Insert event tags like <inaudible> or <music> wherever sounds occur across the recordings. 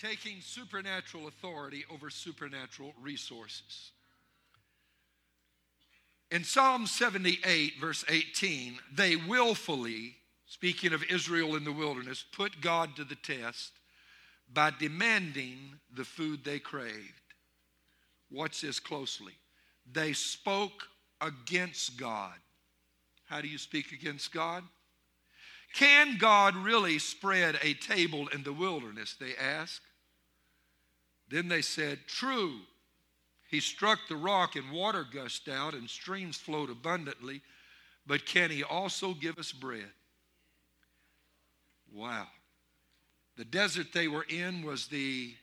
taking supernatural authority over supernatural resources. In Psalm 78, verse 18, they willfully, speaking of Israel in the wilderness, put God to the test by demanding the food they craved. Watch this closely. They spoke against God. How do you speak against God? Can God really spread a table in the wilderness? They asked. Then they said, True. He struck the rock and water gushed out and streams flowed abundantly, but can he also give us bread? Wow. The desert they were in was the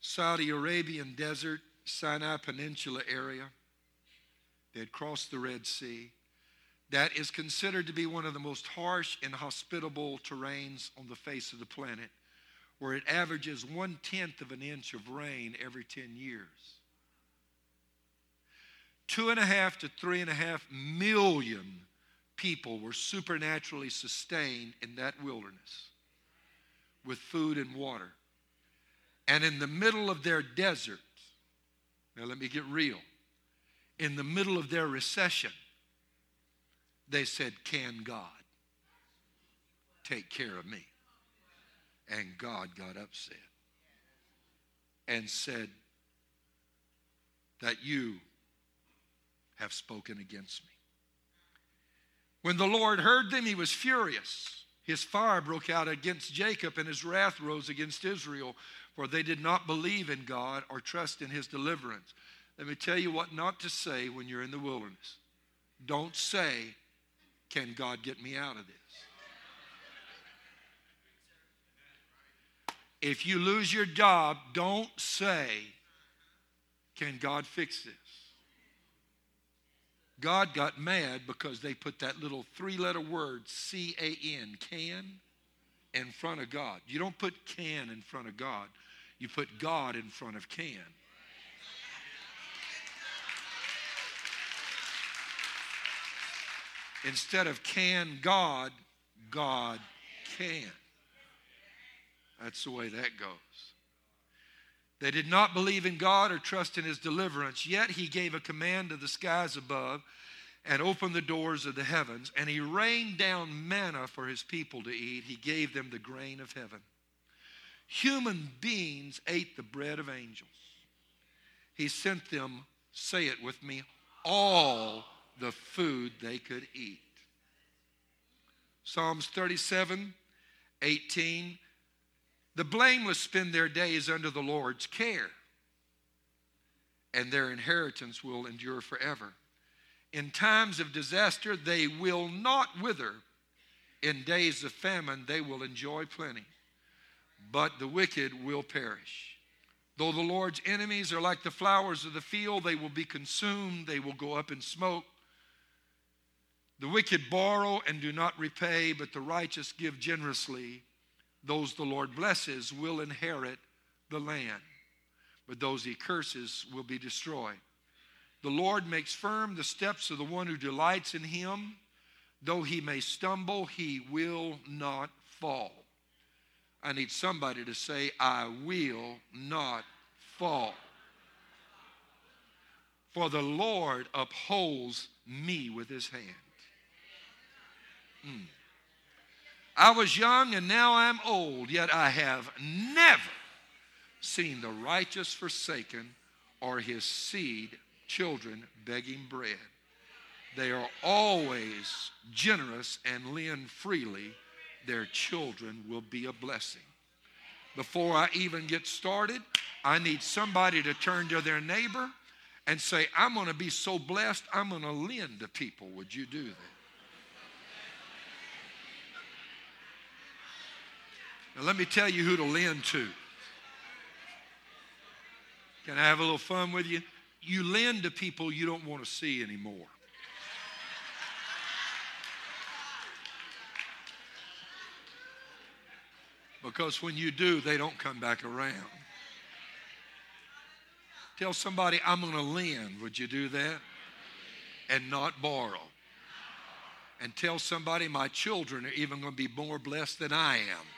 Saudi Arabian desert, Sinai Peninsula area. They had crossed the Red Sea. That is considered to be one of the most harsh and hospitable terrains on the face of the planet, where it averages one tenth of an inch of rain every 10 years. Two and a half to three and a half million people were supernaturally sustained in that wilderness with food and water. And in the middle of their desert, now let me get real, in the middle of their recession, they said, Can God take care of me? And God got upset and said, That you have spoken against me. When the Lord heard them, he was furious. His fire broke out against Jacob, and his wrath rose against Israel, for they did not believe in God or trust in his deliverance. Let me tell you what not to say when you're in the wilderness. Don't say, Can God get me out of this? If you lose your job, don't say, Can God fix this? God got mad because they put that little three letter word, C A N, can, in front of God. You don't put can in front of God, you put God in front of can. Instead of can God, God can. That's the way that goes. They did not believe in God or trust in his deliverance, yet he gave a command to the skies above and opened the doors of the heavens, and he rained down manna for his people to eat. He gave them the grain of heaven. Human beings ate the bread of angels. He sent them, say it with me, all the food they could eat. Psalms 37, 18 the blameless spend their days under the Lord's care, and their inheritance will endure forever. In times of disaster, they will not wither. In days of famine, they will enjoy plenty. But the wicked will perish. Though the Lord's enemies are like the flowers of the field, they will be consumed, they will go up in smoke. The wicked borrow and do not repay, but the righteous give generously. Those the Lord blesses will inherit the land, but those he curses will be destroyed. The Lord makes firm the steps of the one who delights in him. Though he may stumble, he will not fall. I need somebody to say, I will not fall. For the Lord upholds me with his hand. Mm. I was young and now I'm old, yet I have never seen the righteous forsaken or his seed, children, begging bread. They are always generous and lend freely. Their children will be a blessing. Before I even get started, I need somebody to turn to their neighbor and say, I'm going to be so blessed, I'm going to lend to people. Would you do that? Now, let me tell you who to lend to. Can I have a little fun with you? You lend to people you don't want to see anymore. Because when you do, they don't come back around. Tell somebody, I'm going to lend. Would you do that? And not borrow. And tell somebody, my children are even going to be more blessed than I am.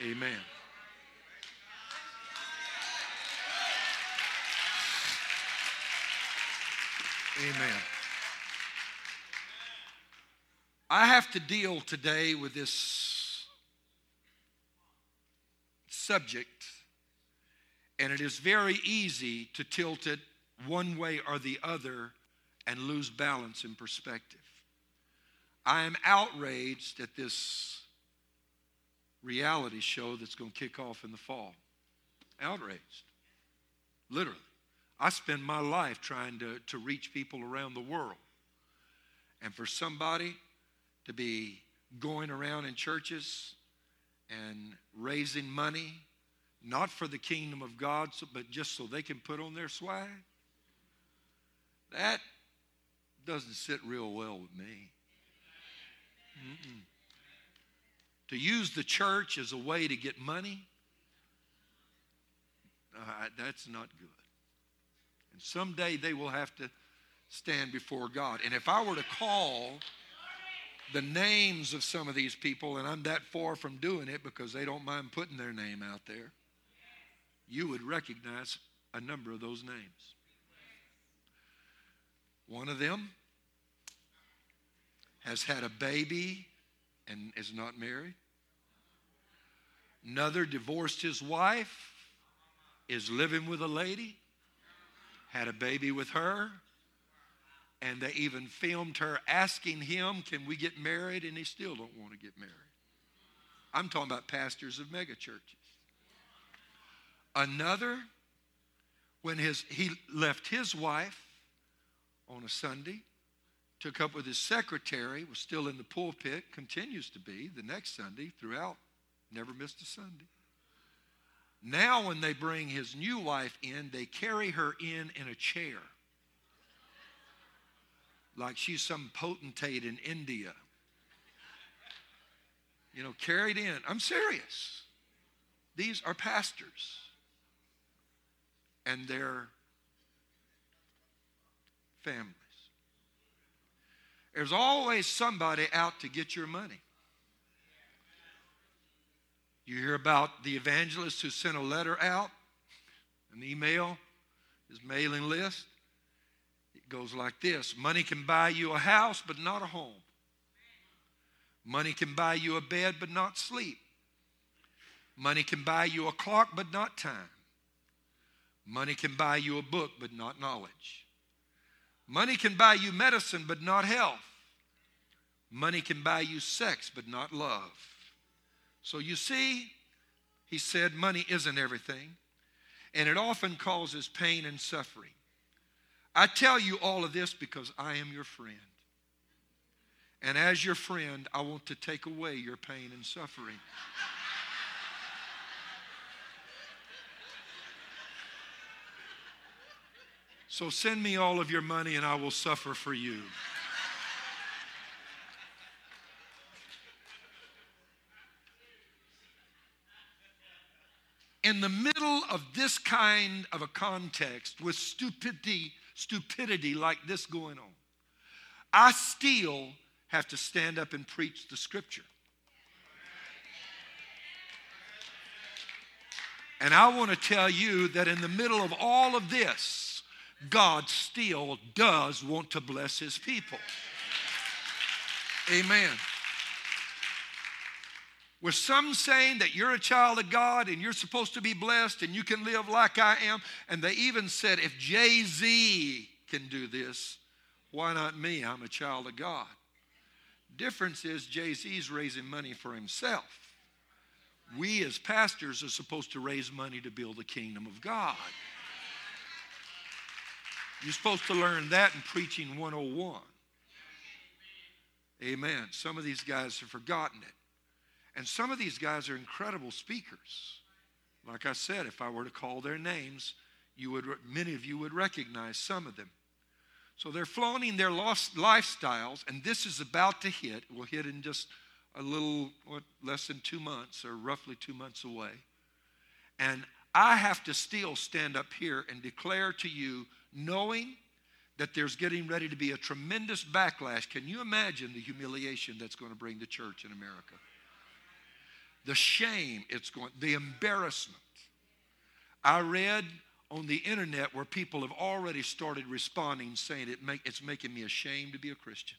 Amen. Amen. I have to deal today with this subject, and it is very easy to tilt it one way or the other and lose balance and perspective. I am outraged at this reality show that's going to kick off in the fall. Outraged. Literally. I spend my life trying to, to reach people around the world. And for somebody to be going around in churches and raising money, not for the kingdom of God, but just so they can put on their swag, that doesn't sit real well with me. Mm-mm. To use the church as a way to get money, uh, that's not good. And someday they will have to stand before God. And if I were to call the names of some of these people, and I'm that far from doing it because they don't mind putting their name out there, you would recognize a number of those names. One of them has had a baby and is not married. Another divorced his wife, is living with a lady, had a baby with her, and they even filmed her asking him, Can we get married? And he still don't want to get married. I'm talking about pastors of megachurches. Another, when his, he left his wife on a Sunday, took up with his secretary, was still in the pulpit, continues to be the next Sunday throughout, never missed a Sunday. Now, when they bring his new wife in, they carry her in in a chair. Like she's some potentate in India. You know, carried in. I'm serious. These are pastors. And their families. There's always somebody out to get your money. You hear about the evangelist who sent a letter out, an email, his mailing list. It goes like this Money can buy you a house, but not a home. Money can buy you a bed, but not sleep. Money can buy you a clock, but not time. Money can buy you a book, but not knowledge. Money can buy you medicine, but not health. Money can buy you sex, but not love. So you see, he said, money isn't everything, and it often causes pain and suffering. I tell you all of this because I am your friend. And as your friend, I want to take away your pain and suffering. So send me all of your money and I will suffer for you. In the middle of this kind of a context with stupidity, stupidity like this going on, I still have to stand up and preach the scripture. And I want to tell you that in the middle of all of this, God still does want to bless his people. Amen. With some saying that you're a child of God and you're supposed to be blessed and you can live like I am. And they even said, if Jay Z can do this, why not me? I'm a child of God. Difference is Jay Z's raising money for himself. We as pastors are supposed to raise money to build the kingdom of God. You're supposed to learn that in Preaching 101. Amen. Some of these guys have forgotten it. And some of these guys are incredible speakers. Like I said, if I were to call their names, you would, many of you would recognize some of them. So they're flaunting their lost lifestyles, and this is about to hit. Will hit in just a little, what, less than two months, or roughly two months away. And I have to still stand up here and declare to you, knowing that there's getting ready to be a tremendous backlash. Can you imagine the humiliation that's going to bring the church in America? The shame it's going, the embarrassment. I read on the internet where people have already started responding saying it make, it's making me ashamed to be a Christian.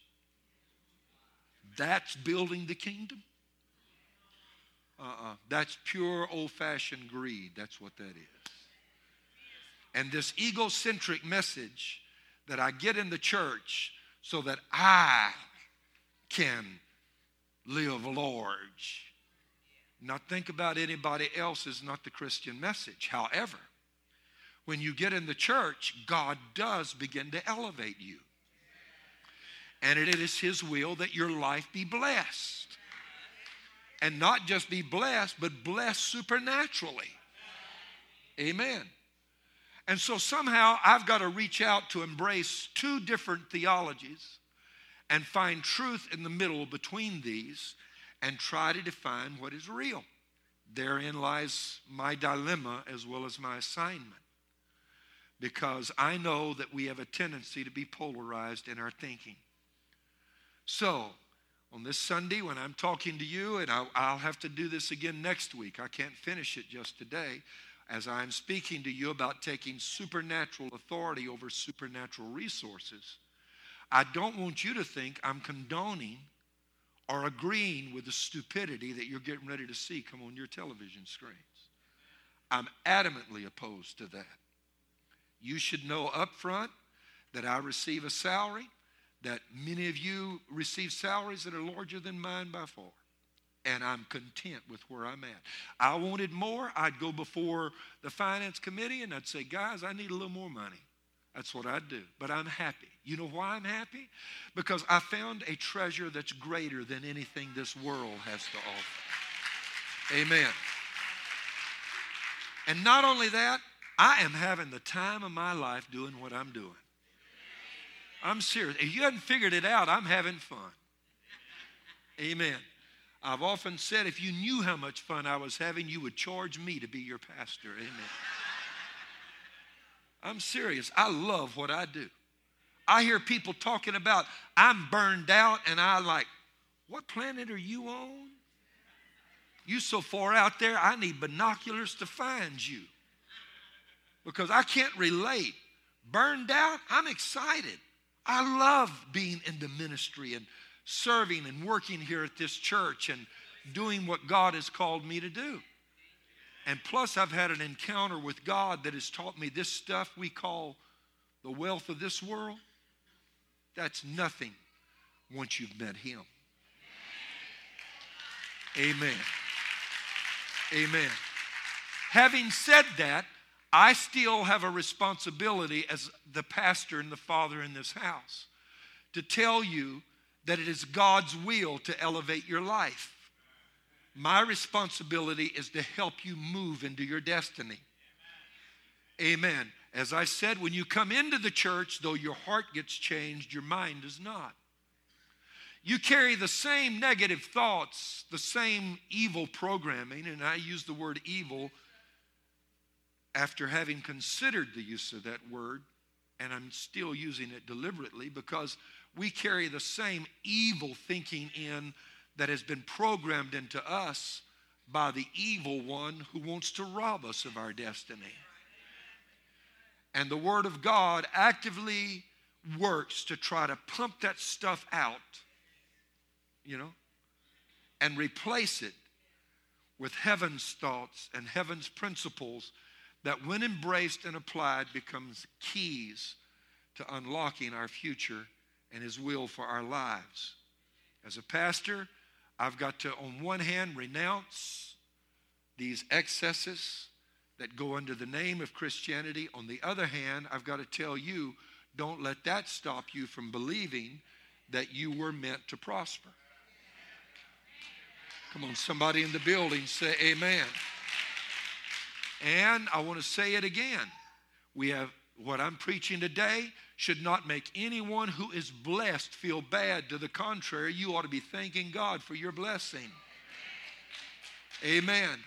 That's building the kingdom. Uh-uh. That's pure old fashioned greed. That's what that is. And this egocentric message that I get in the church so that I can live large. Not think about anybody else is not the Christian message. However, when you get in the church, God does begin to elevate you. And it is His will that your life be blessed. And not just be blessed, but blessed supernaturally. Amen. And so somehow I've got to reach out to embrace two different theologies and find truth in the middle between these and try to define what is real. Therein lies my dilemma as well as my assignment. Because I know that we have a tendency to be polarized in our thinking. So, on this Sunday, when I'm talking to you, and I'll, I'll have to do this again next week, I can't finish it just today as I'm speaking to you about taking supernatural authority over supernatural resources, I don't want you to think I'm condoning or agreeing with the stupidity that you're getting ready to see come on your television screens. I'm adamantly opposed to that. You should know up front that I receive a salary, that many of you receive salaries that are larger than mine by far and I'm content with where I'm at. I wanted more, I'd go before the finance committee and I'd say, guys, I need a little more money. That's what I'd do. But I'm happy. You know why I'm happy? Because I found a treasure that's greater than anything this world has to offer. Amen. And not only that, I am having the time of my life doing what I'm doing. I'm serious. If you hadn't figured it out, I'm having fun. Amen. I've often said if you knew how much fun I was having, you would charge me to be your pastor. Amen. I'm serious. I love what I do. I hear people talking about, I'm burned out, and I like, what planet are you on? You so far out there, I need binoculars to find you. Because I can't relate. Burned out, I'm excited. I love being in the ministry and serving and working here at this church and doing what God has called me to do. And plus, I've had an encounter with God that has taught me this stuff we call the wealth of this world. That's nothing once you've met Him. Amen. Amen. Having said that, I still have a responsibility as the pastor and the father in this house to tell you that it is God's will to elevate your life. My responsibility is to help you move into your destiny. Amen. As I said, when you come into the church, though your heart gets changed, your mind does not. You carry the same negative thoughts, the same evil programming, and I use the word evil after having considered the use of that word, and I'm still using it deliberately because we carry the same evil thinking in that has been programmed into us by the evil one who wants to rob us of our destiny. And the Word of God actively works to try to pump that stuff out, you know, and replace it with heaven's thoughts and heaven's principles that, when embraced and applied, becomes keys to unlocking our future and His will for our lives. As a pastor, I've got to, on one hand, renounce these excesses that go under the name of Christianity. On the other hand, I've got to tell you, don't let that stop you from believing that you were meant to prosper. Come on, somebody in the building say amen. And I want to say it again. We have what I'm preaching today should not make anyone who is blessed feel bad. To the contrary, you ought to be thanking God for your blessing. Amen.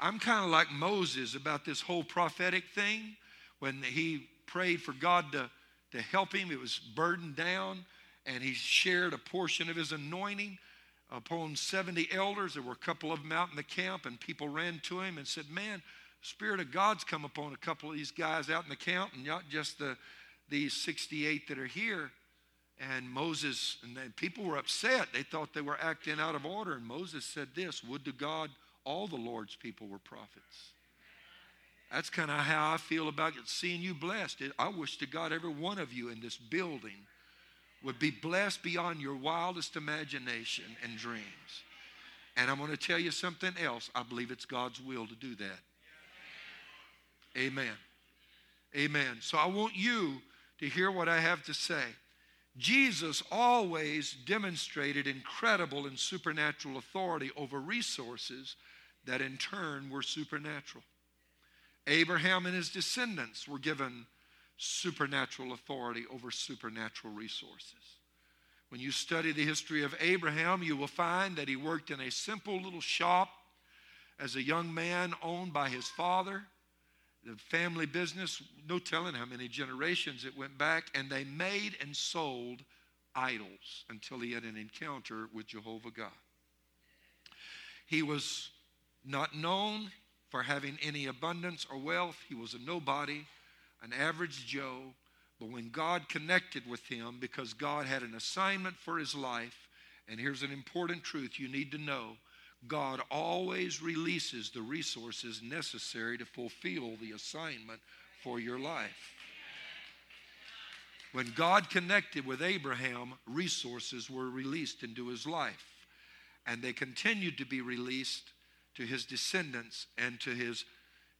I'm kind of like Moses about this whole prophetic thing. When he prayed for God to, to help him, it was burdened down, and he shared a portion of his anointing. upon 70 elders. There were a couple of them out in the camp, and people ran to him and said, Man, Spirit of God's come upon a couple of these guys out in the camp, and not just the these 68 that are here. And Moses, and then people were upset. They thought they were acting out of order. And Moses said this Would to God all the Lord's people were prophets. That's kind of how I feel about it, seeing you blessed. I wish to God every one of you in this building would be blessed beyond your wildest imagination and dreams. And I'm going to tell you something else. I believe it's God's will to do that. Amen. Amen. So I want you to hear what I have to say. Jesus always demonstrated incredible and supernatural authority over resources that in turn were supernatural. Abraham and his descendants were given supernatural authority over supernatural resources. When you study the history of Abraham, you will find that he worked in a simple little shop as a young man owned by his father the family business, no telling how many generations it went back, and they made and sold idols until he had an encounter with Jehovah God. He was not known for having any abundance or wealth. He was a nobody, an average Joe. But when God connected with him, because God had an assignment for his life, and here's an important truth you need to know God always releases the resources necessary to fulfill the assignment for your life. When God connected with Abraham, resources were released into his life, and they continued to be released to his descendants and to his,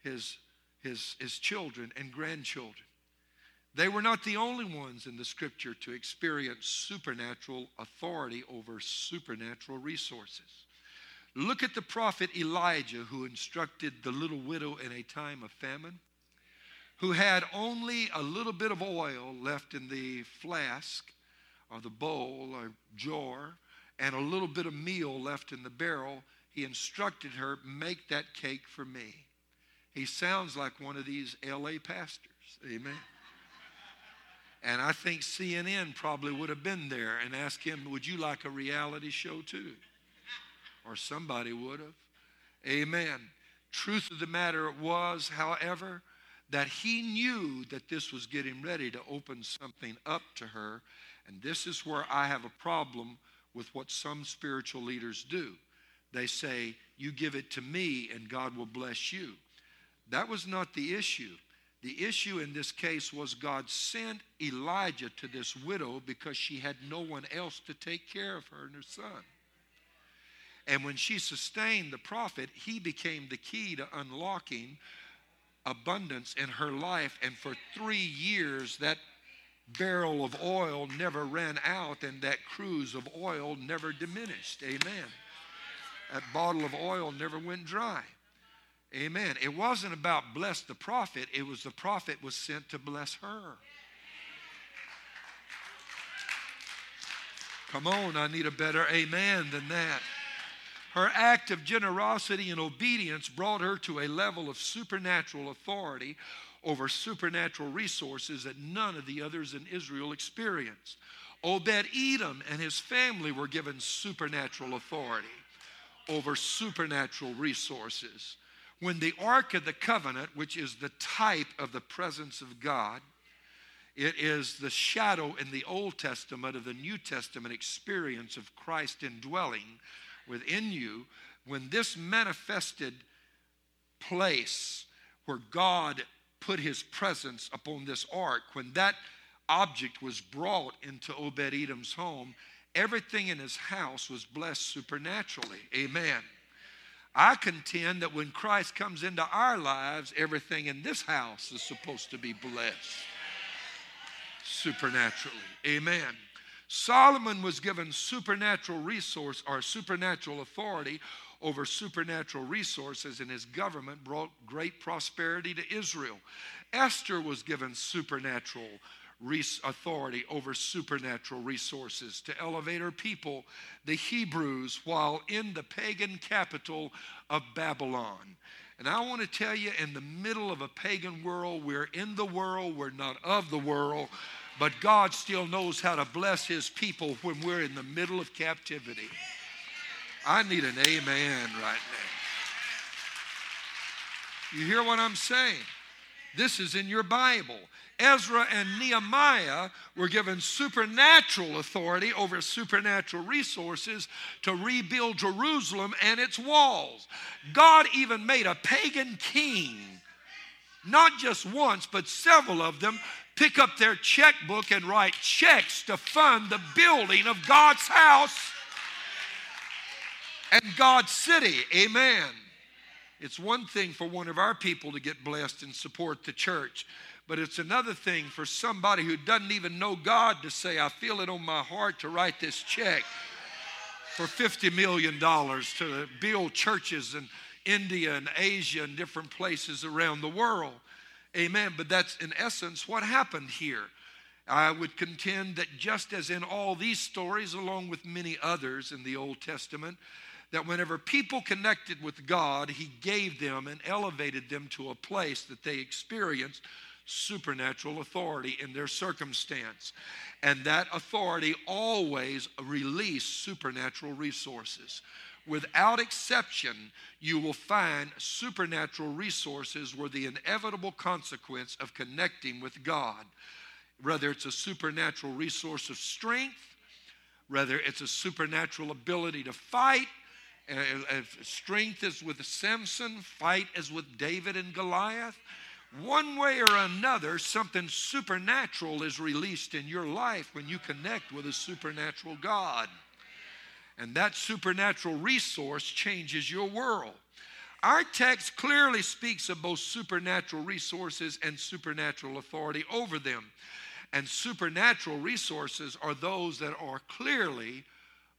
his, his, his children and grandchildren. They were not the only ones in the scripture to experience supernatural authority over supernatural resources. Look at the prophet Elijah, who instructed the little widow in a time of famine, who had only a little bit of oil left in the flask or the bowl or jar, and a little bit of meal left in the barrel. He instructed her, Make that cake for me. He sounds like one of these LA pastors. Amen. And I think CNN probably would have been there and asked him, Would you like a reality show too? Or somebody would have. Amen. Truth of the matter was, however, that he knew that this was getting ready to open something up to her. And this is where I have a problem with what some spiritual leaders do. They say, You give it to me and God will bless you. That was not the issue. The issue in this case was God sent Elijah to this widow because she had no one else to take care of her and her son. And when she sustained the prophet, he became the key to unlocking abundance in her life. And for three years, that barrel of oil never ran out and that cruse of oil never diminished. Amen. That bottle of oil never went dry. Amen. It wasn't about bless the prophet, it was the prophet was sent to bless her. Come on, I need a better amen than that. Her act of generosity and obedience brought her to a level of supernatural authority over supernatural resources that none of the others in Israel experienced. Obed Edom and his family were given supernatural authority over supernatural resources. When the Ark of the Covenant, which is the type of the presence of God, it is the shadow in the Old Testament of the New Testament experience of Christ indwelling within you, when this manifested place where God put his presence upon this ark, when that object was brought into Obed Edom's home, everything in his house was blessed supernaturally. Amen. I contend that when Christ comes into our lives, everything in this house is supposed to be blessed supernaturally. Amen. Solomon was given supernatural resource or supernatural authority over supernatural resources, and his government brought great prosperity to Israel. Esther was given supernatural authority over supernatural resources to elevate her people, the Hebrews, while in the pagan capital of Babylon. And I want to tell you, in the middle of a pagan world, we're in the world, we're not of the world. But God still knows how to bless His people when we're in the middle of captivity. I need an amen right now. You hear what I'm saying? This is in your Bible. Ezra and Nehemiah were given supernatural authority over supernatural resources to rebuild Jerusalem and its walls. God even made a pagan king, not just once, but several of them, pick up their checkbook and write checks to fund the building of God's house and God's city. Amen. It's one thing for one of our people to get blessed and support the church, but it's another thing for somebody who doesn't even know God to say, I feel it on my heart to write this check for $50 million to build churches in India and Asia and different places around the world. Amen. But that's in essence what happened here. I would contend that just as in all these stories, along with many others in the Old Testament, that whenever people connected with God, He gave them and elevated them to a place that they experienced supernatural authority in their circumstance. And that authority always released supernatural resources. Without exception, you will find supernatural resources were the inevitable consequence of connecting with God. Whether it's a supernatural resource of strength, whether it's a supernatural ability to fight, uh, strength is with Samson, fight is with David and Goliath. One way or another, something supernatural is released in your life when you connect with a supernatural God. And that supernatural resource changes your world. Our text clearly speaks of both supernatural resources and supernatural authority over them. And supernatural resources are those that are clearly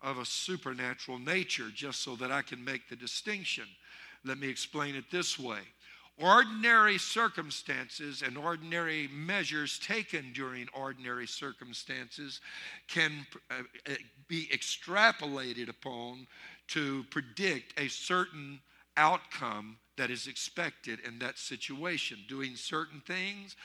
of a supernatural nature, just so that I can make the distinction. Let me explain it this way ordinary circumstances and ordinary measures taken during ordinary circumstances can uh, be extrapolated upon to predict a certain outcome that is expected in that situation. Doing certain things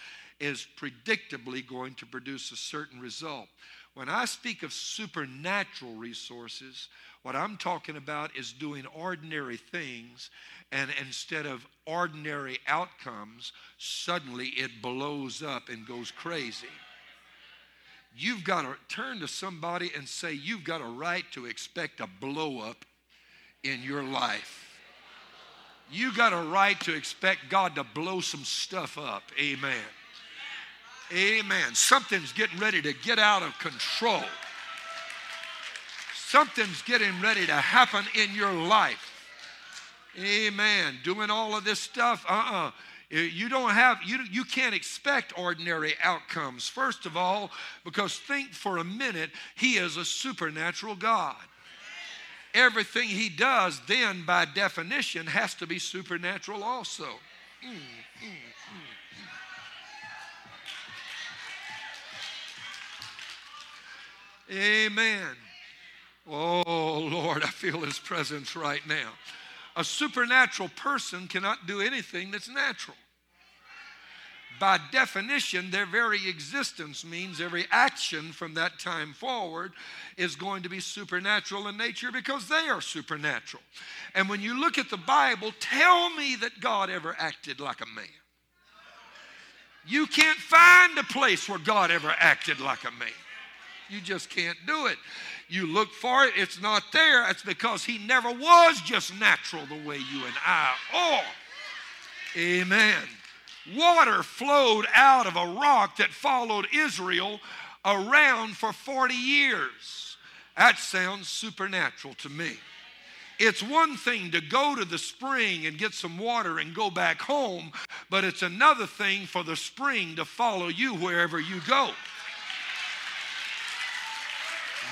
is predictably going to produce a certain result. When I speak of supernatural resources, what I'm talking about is doing ordinary things, and instead of ordinary outcomes, suddenly it blows up and goes crazy. You've got to turn to somebody and say, You've got a right to expect a blow up in your life. You got a right to expect God to blow some stuff up. Amen. Amen. Something's getting ready to get out of control. Something's getting ready to happen in your life. Amen. Doing all of this stuff, uh uh-uh. uh You don't have, you, you can't expect ordinary outcomes. First of all, because think for a minute, He is a supernatural God. Everything He does, then, by definition, has to be supernatural also. Mm, mm, mm. Amen. Oh, Lord, I feel His presence right now. A supernatural person cannot do anything that's natural. By definition, their very existence means every action from that time forward is going to be supernatural in nature because they are supernatural. And when you look at the Bible, tell me that God ever acted like a man. You can't find a place where God ever acted like a man. You just can't do it. You look for it, it's not there. It's because he never was just natural the way you and I are. Amen. Water flowed out of a rock that followed Israel around for 40 years. That sounds supernatural to me. It's one thing to go to the spring and get some water and go back home, but it's another thing for the spring to follow you wherever you go.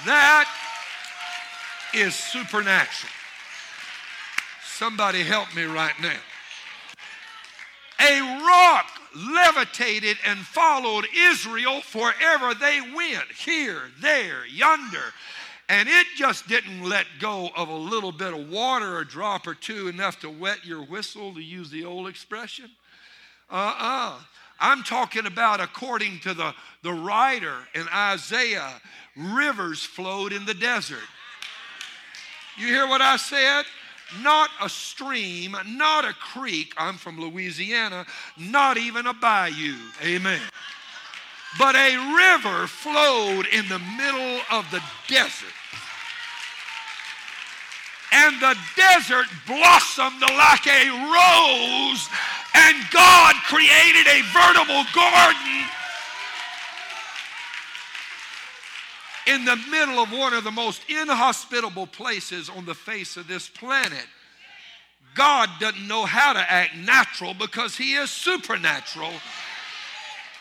That is supernatural. Somebody help me right now. A rock levitated and followed Israel forever they went here, there, yonder. And it just didn't let go of a little bit of water, a drop or two, enough to wet your whistle, to use the old expression. Uh uh-uh. uh. i am talking about according to the, the writer in Isaiah rivers flowed in the desert. You hear what I said? Not a stream, not a creek. I'm from Louisiana, not even a bayou. Amen. But a river flowed in the middle of the desert. And the desert blossomed like a rose, and God created a veritable garden in the middle of one of the most inhospitable places on the face of this planet. God doesn't know how to act natural because He is supernatural.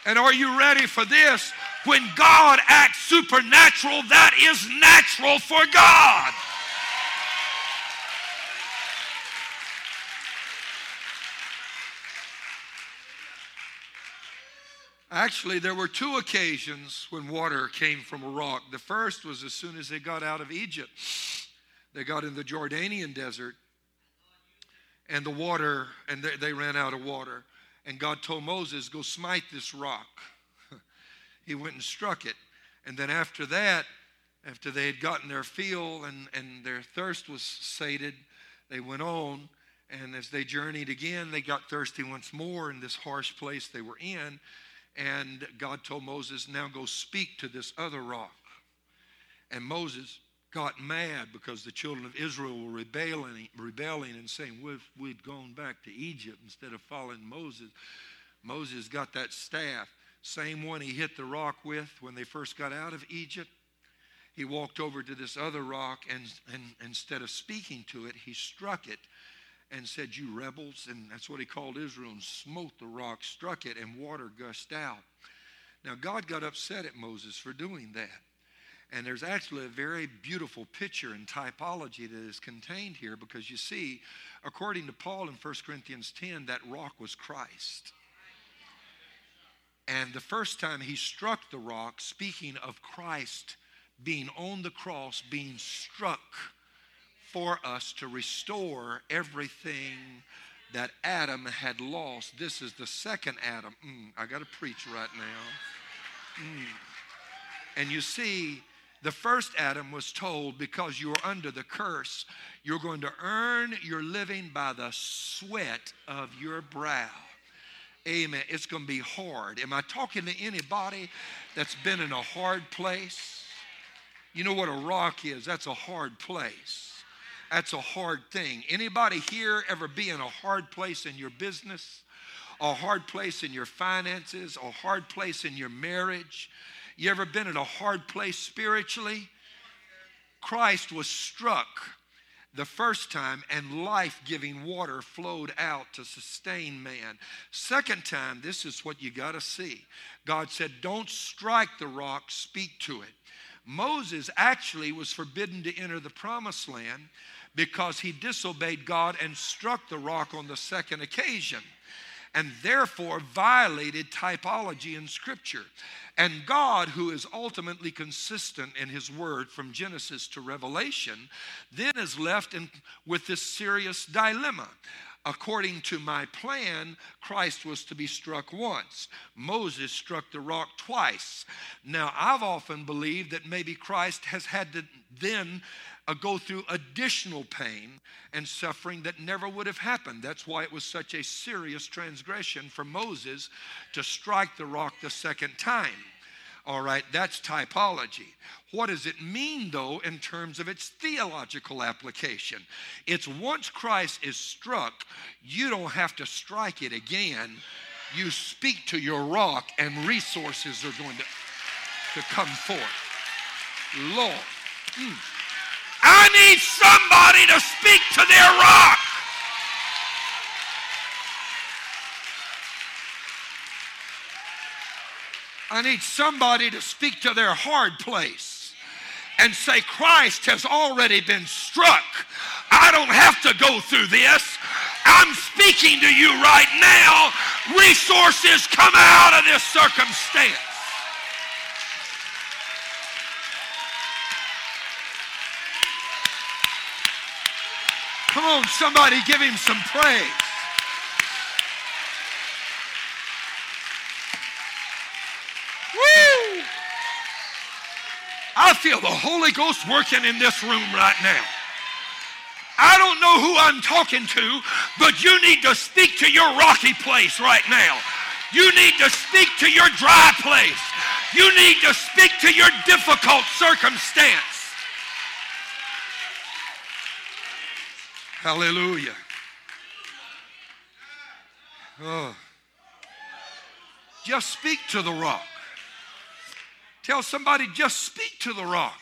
And are you ready for this? When God acts supernatural, that is natural for God. Actually, there were two occasions when water came from a rock. The first was as soon as they got out of Egypt. They got in the Jordanian desert, and the water, and they, they ran out of water. And God told Moses, Go smite this rock. <laughs> he went and struck it. And then after that, after they had gotten their fill and, and their thirst was sated, they went on. And as they journeyed again, they got thirsty once more in this harsh place they were in. And God told Moses, Now go speak to this other rock. And Moses got mad because the children of Israel were rebelling, rebelling and saying, We'd gone back to Egypt instead of following Moses. Moses got that staff, same one he hit the rock with when they first got out of Egypt. He walked over to this other rock and, and instead of speaking to it, he struck it and said, You rebels. And that's what he called Israel and smote the rock, struck it, and water gushed out. Now, God got upset at Moses for doing that. And there's actually a very beautiful picture and typology that is contained here because you see, according to Paul in 1 Corinthians 10, that rock was Christ. And the first time he struck the rock, speaking of Christ being on the cross, being struck for us to restore everything that Adam had lost. This is the second Adam. Mm, I got to preach right now. Mm. And you see, the first Adam was told, because you're under the curse, you're going to earn your living by the sweat of your brow. Amen. It's going to be hard. Am I talking to anybody that's been in a hard place? You know what a rock is? That's a hard place. That's a hard thing. Anybody here ever be in a hard place in your business? A hard place in your finances? A hard place in your marriage? You ever been in a hard place spiritually? Christ was struck the first time and life giving water flowed out to sustain man. Second time, this is what you got to see. God said, Don't strike the rock, speak to it. Moses actually was forbidden to enter the promised land because he disobeyed God and struck the rock on the second occasion and therefore violated typology in Scripture. And God, who is ultimately consistent in His Word from Genesis to Revelation, then is left in, with this serious dilemma. According to my plan, Christ was to be struck once. Moses struck the rock twice. Now, I've often believed that maybe Christ has had to then uh, go through additional pain and suffering that never would have happened. That's why it was such a serious transgression for Moses to strike the rock the second time. All right, that's typology. What does it mean, though, in terms of its theological application? It's once Christ is struck, you don't have to strike it again. You speak to your rock, and resources are going to, to come forth. Lord. Mm. I need somebody to speak to their rock. I need somebody to speak to their hard place and say, Christ has already been struck. I don't have to go through this. I'm speaking to you right now. Resources come out of this circumstance. Come on, somebody give him some praise. Woo! I feel the Holy Ghost working in this room right now. I don't know who I'm talking to, but you need to speak to your rocky place right now. You need to speak to your dry place. You need to speak to your difficult circumstance. Hallelujah. Oh. Just speak to the rock. Tell somebody, just speak to the rock.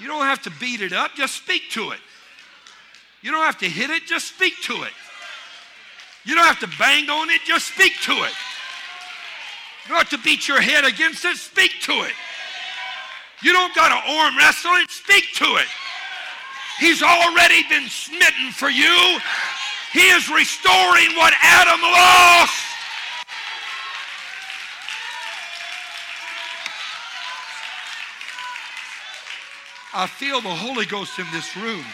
You don't have to beat it up, just speak to it. You don't have to hit it, just speak to it. You don't have to bang on it, just speak to it. You don't have to beat your head against it, speak to it. You don't got to arm wrestle it, speak to it. He's already been smitten for you. He is restoring what Adam lost. I feel the Holy Ghost in this room.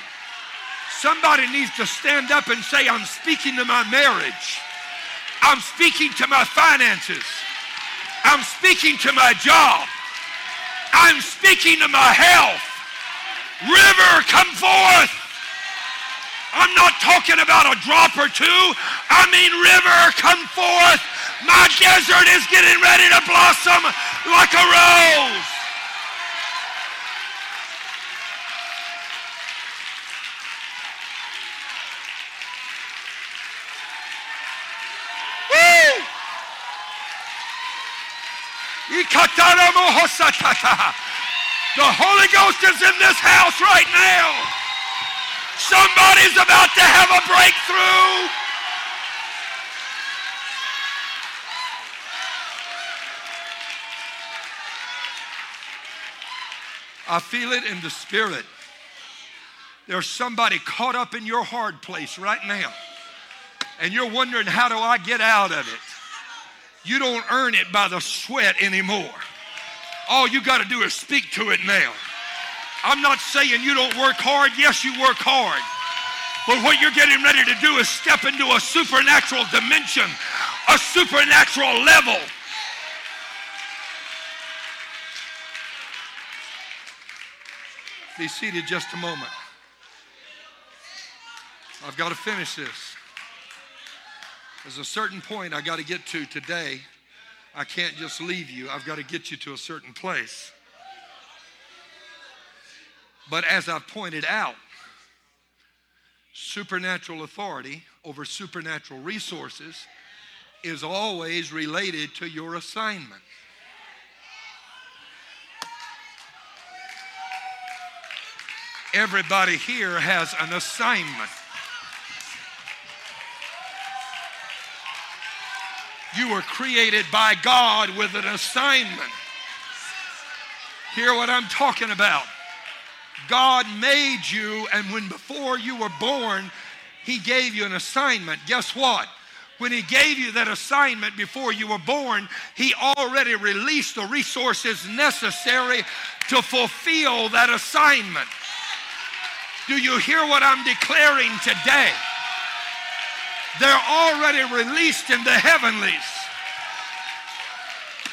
Somebody needs to stand up and say, I'm speaking to my marriage. I'm speaking to my finances. I'm speaking to my job. I'm speaking to my health. River, come forth. I'm not talking about a drop or two. I mean, river, come forth. My desert is getting ready to blossom like a rose. The Holy Ghost is in this house right now. Somebody's about to have a breakthrough. I feel it in the spirit. There's somebody caught up in your hard place right now. And you're wondering, how do I get out of it? You don't earn it by the sweat anymore. All you got to do is speak to it now. I'm not saying you don't work hard. Yes, you work hard. But what you're getting ready to do is step into a supernatural dimension, a supernatural level. Be seated just a moment. I've got to finish this. There's a certain point I got to get to today. I can't just leave you, I've got to get you to a certain place. But as I've pointed out, supernatural authority over supernatural resources is always related to your assignment. Everybody here has an assignment. You were created by God with an assignment. Hear what I'm talking about. God made you, and when before you were born, He gave you an assignment. Guess what? When He gave you that assignment before you were born, He already released the resources necessary to fulfill that assignment. Do you hear what I'm declaring today? They're already released in the heavenlies.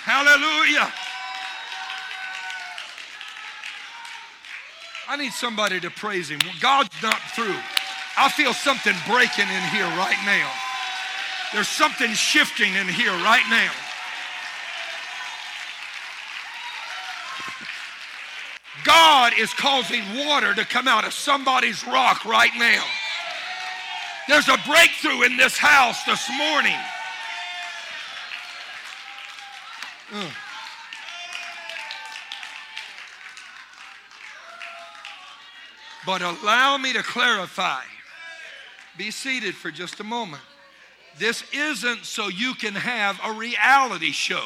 Hallelujah. I need somebody to praise him. God's not through. I feel something breaking in here right now. There's something shifting in here right now. God is causing water to come out of somebody's rock right now. There's a breakthrough in this house this morning. Uh. But allow me to clarify. Be seated for just a moment. This isn't so you can have a reality show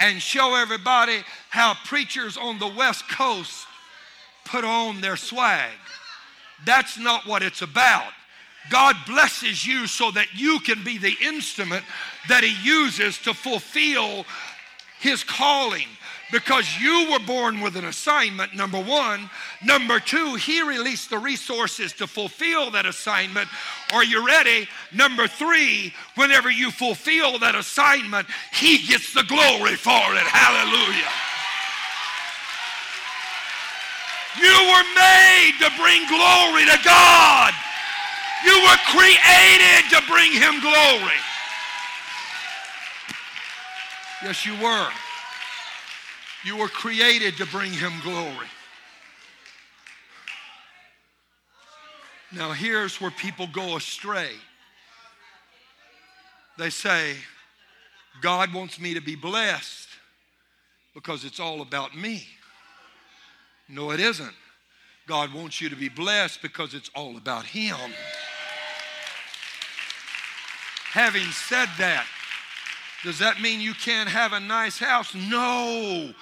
and show everybody how preachers on the West Coast put on their swag. That's not what it's about. God blesses you so that you can be the instrument that He uses to fulfill His calling. Because you were born with an assignment, number one. Number two, He released the resources to fulfill that assignment. Are you ready? Number three, whenever you fulfill that assignment, He gets the glory for it. Hallelujah. You were made to bring glory to God. You were created to bring Him glory. Yes, you were. You were created to bring Him glory. Now, here's where people go astray. They say, God wants me to be blessed because it's all about me. No, it isn't. God wants you to be blessed because it's all about Him. Having said that, does that mean you can't have a nice house? No.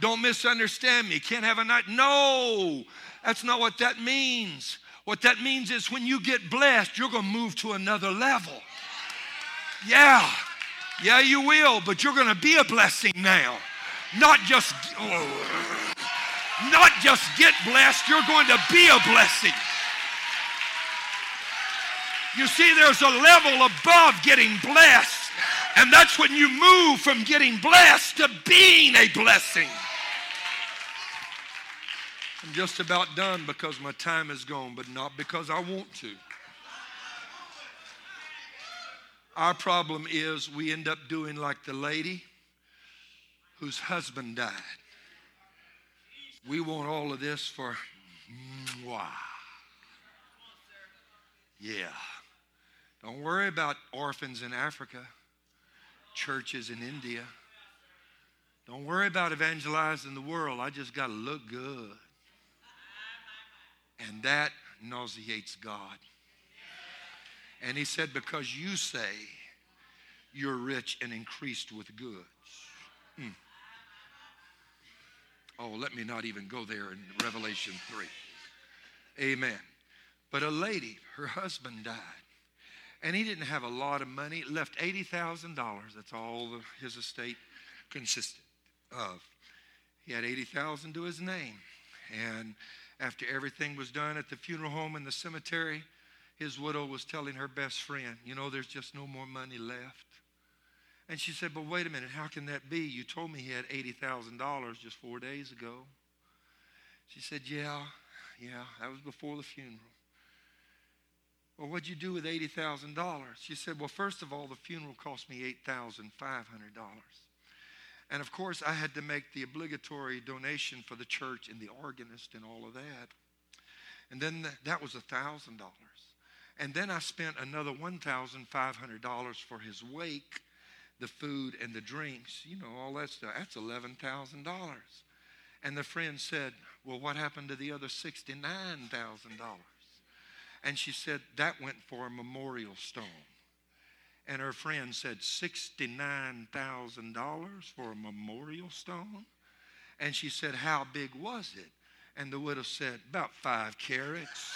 Don't misunderstand me. Can't have a nice. No. That's not what that means. What that means is when you get blessed, you're going to move to another level. Yeah. Yeah, you will, but you're going to be a blessing now. Not just oh, not just get blessed, you're going to be a blessing. You see, there's a level above getting blessed, and that's when you move from getting blessed to being a blessing. I'm just about done because my time is gone, but not because I want to. Our problem is we end up doing like the lady whose husband died. We want all of this for mwah. Yeah. Don't worry about orphans in Africa, churches in India. Don't worry about evangelizing the world. I just got to look good. And that nauseates God. And he said, Because you say you're rich and increased with goods. Mm. Oh, let me not even go there in Revelation 3. Amen. But a lady, her husband died. And he didn't have a lot of money, left $80,000. That's all the, his estate consisted of. He had 80,000 to his name. And after everything was done at the funeral home and the cemetery, his widow was telling her best friend, You know, there's just no more money left. And she said, But wait a minute, how can that be? You told me he had $80,000 just four days ago. She said, Yeah, yeah, that was before the funeral. Well, what'd you do with $80,000? She said, Well, first of all, the funeral cost me $8,500. And of course, I had to make the obligatory donation for the church and the organist and all of that. And then that was $1,000. And then I spent another $1,500 for his wake the food and the drinks, you know, all that stuff. That's $11,000. And the friend said, Well, what happened to the other $69,000? And she said, That went for a memorial stone. And her friend said, $69,000 for a memorial stone? And she said, How big was it? And the widow said, About five carats.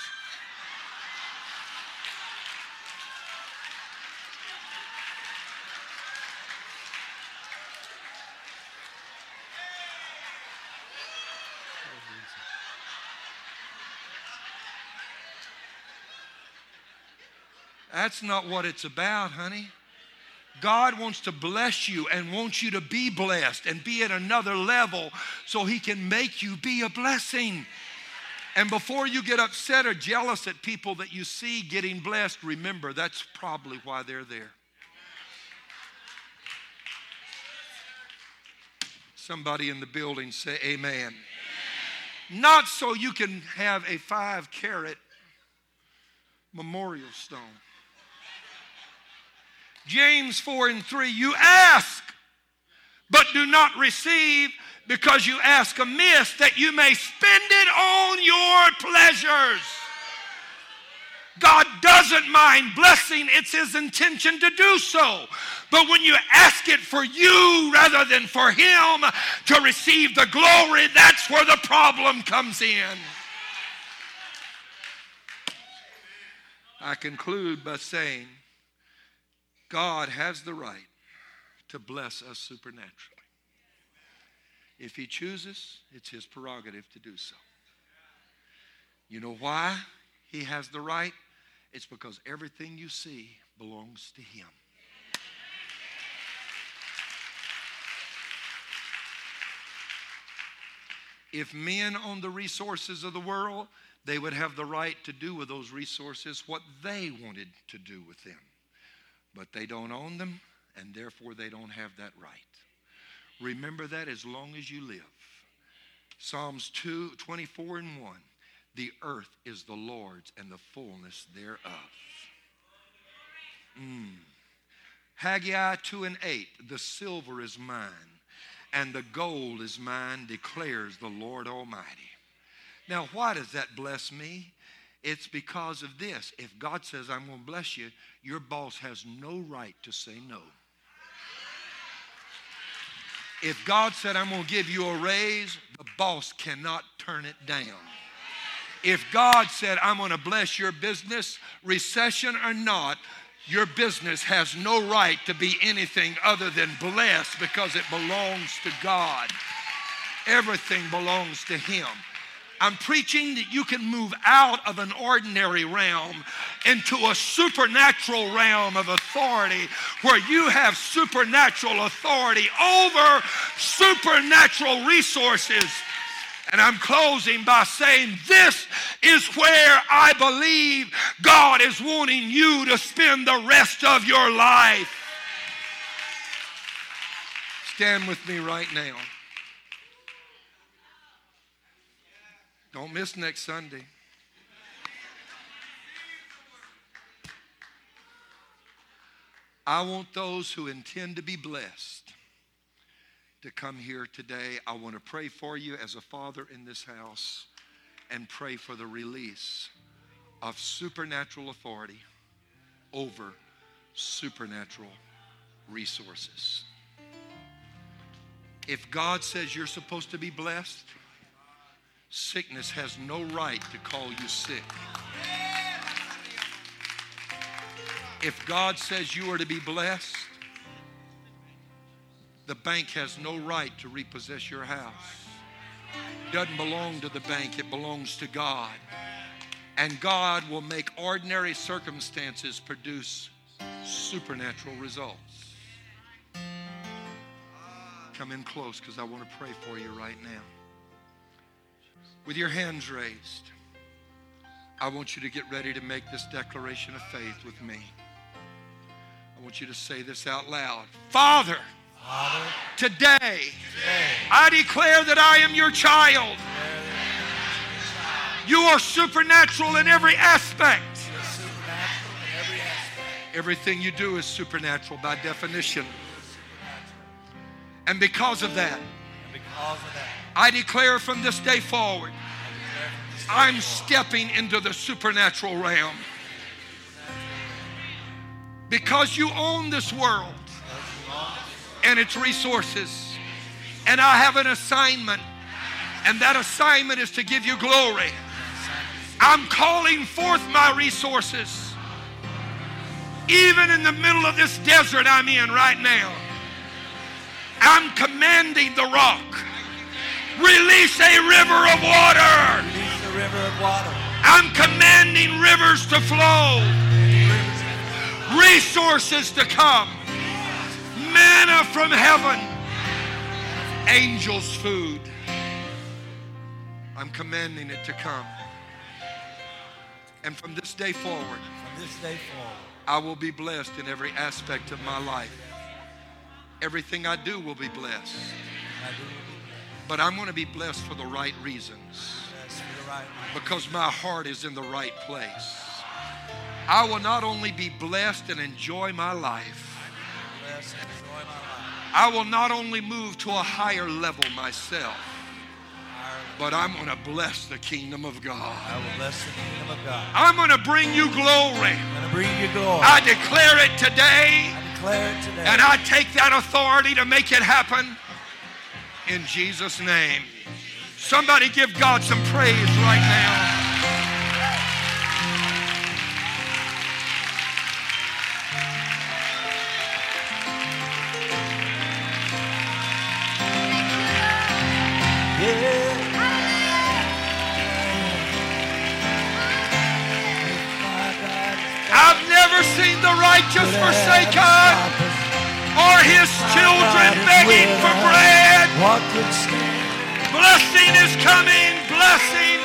That's not what it's about, honey. God wants to bless you and wants you to be blessed and be at another level so He can make you be a blessing. And before you get upset or jealous at people that you see getting blessed, remember that's probably why they're there. Somebody in the building say, Amen. amen. Not so you can have a five carat memorial stone. James 4 and 3, you ask, but do not receive because you ask amiss that you may spend it on your pleasures. God doesn't mind blessing, it's His intention to do so. But when you ask it for you rather than for Him to receive the glory, that's where the problem comes in. I conclude by saying, God has the right to bless us supernaturally. If He chooses, it's His prerogative to do so. You know why He has the right? It's because everything you see belongs to Him. If men owned the resources of the world, they would have the right to do with those resources what they wanted to do with them. But they don't own them, and therefore they don't have that right. Remember that as long as you live. Psalms 2, 24 and 1. The earth is the Lord's and the fullness thereof. Mm. Haggai 2 and 8. The silver is mine, and the gold is mine, declares the Lord Almighty. Now, why does that bless me? It's because of this. If God says, I'm going to bless you, your boss has no right to say no. If God said, I'm going to give you a raise, the boss cannot turn it down. If God said, I'm going to bless your business, recession or not, your business has no right to be anything other than blessed because it belongs to God. Everything belongs to Him. I'm preaching that you can move out of an ordinary realm into a supernatural realm of authority where you have supernatural authority over supernatural resources. And I'm closing by saying this is where I believe God is wanting you to spend the rest of your life. Stand with me right now. Don't miss next Sunday. I want those who intend to be blessed to come here today. I want to pray for you as a father in this house and pray for the release of supernatural authority over supernatural resources. If God says you're supposed to be blessed, Sickness has no right to call you sick. If God says you are to be blessed, the bank has no right to repossess your house. It doesn't belong to the bank, it belongs to God. And God will make ordinary circumstances produce supernatural results. Come in close because I want to pray for you right now with your hands raised, I want you to get ready to make this declaration of faith with me. I want you to say this out loud Father, Father today, today, I declare that I am your child. You are supernatural in every aspect. Everything you do is supernatural by definition. And because of that, because of that I declare from this day forward, I'm stepping into the supernatural realm. Because you own this world and its resources. And I have an assignment, and that assignment is to give you glory. I'm calling forth my resources. Even in the middle of this desert I'm in right now, I'm commanding the rock Release a river of water. Release a river of water. I'm commanding rivers to flow. Resources to come. Manna from heaven. Angels' food. I'm commanding it to come. And from this day forward, from this day forward, I will be blessed in every aspect of my life. Everything I do will be blessed. But I'm going to be blessed for the right reasons. Because my heart is in the right place. I will not only be blessed and enjoy my life, I will not only move to a higher level myself, but I'm going to bless the kingdom of God. I will bless the kingdom of God. I'm going to bring you glory. I'm going to bring you glory. I declare it today. I declare it today. And I take that authority to make it happen in Jesus' name. Somebody give God some praise right now. I've never seen the righteous forsaken or his children begging for bread. What could stand Blessing is coming. Blessing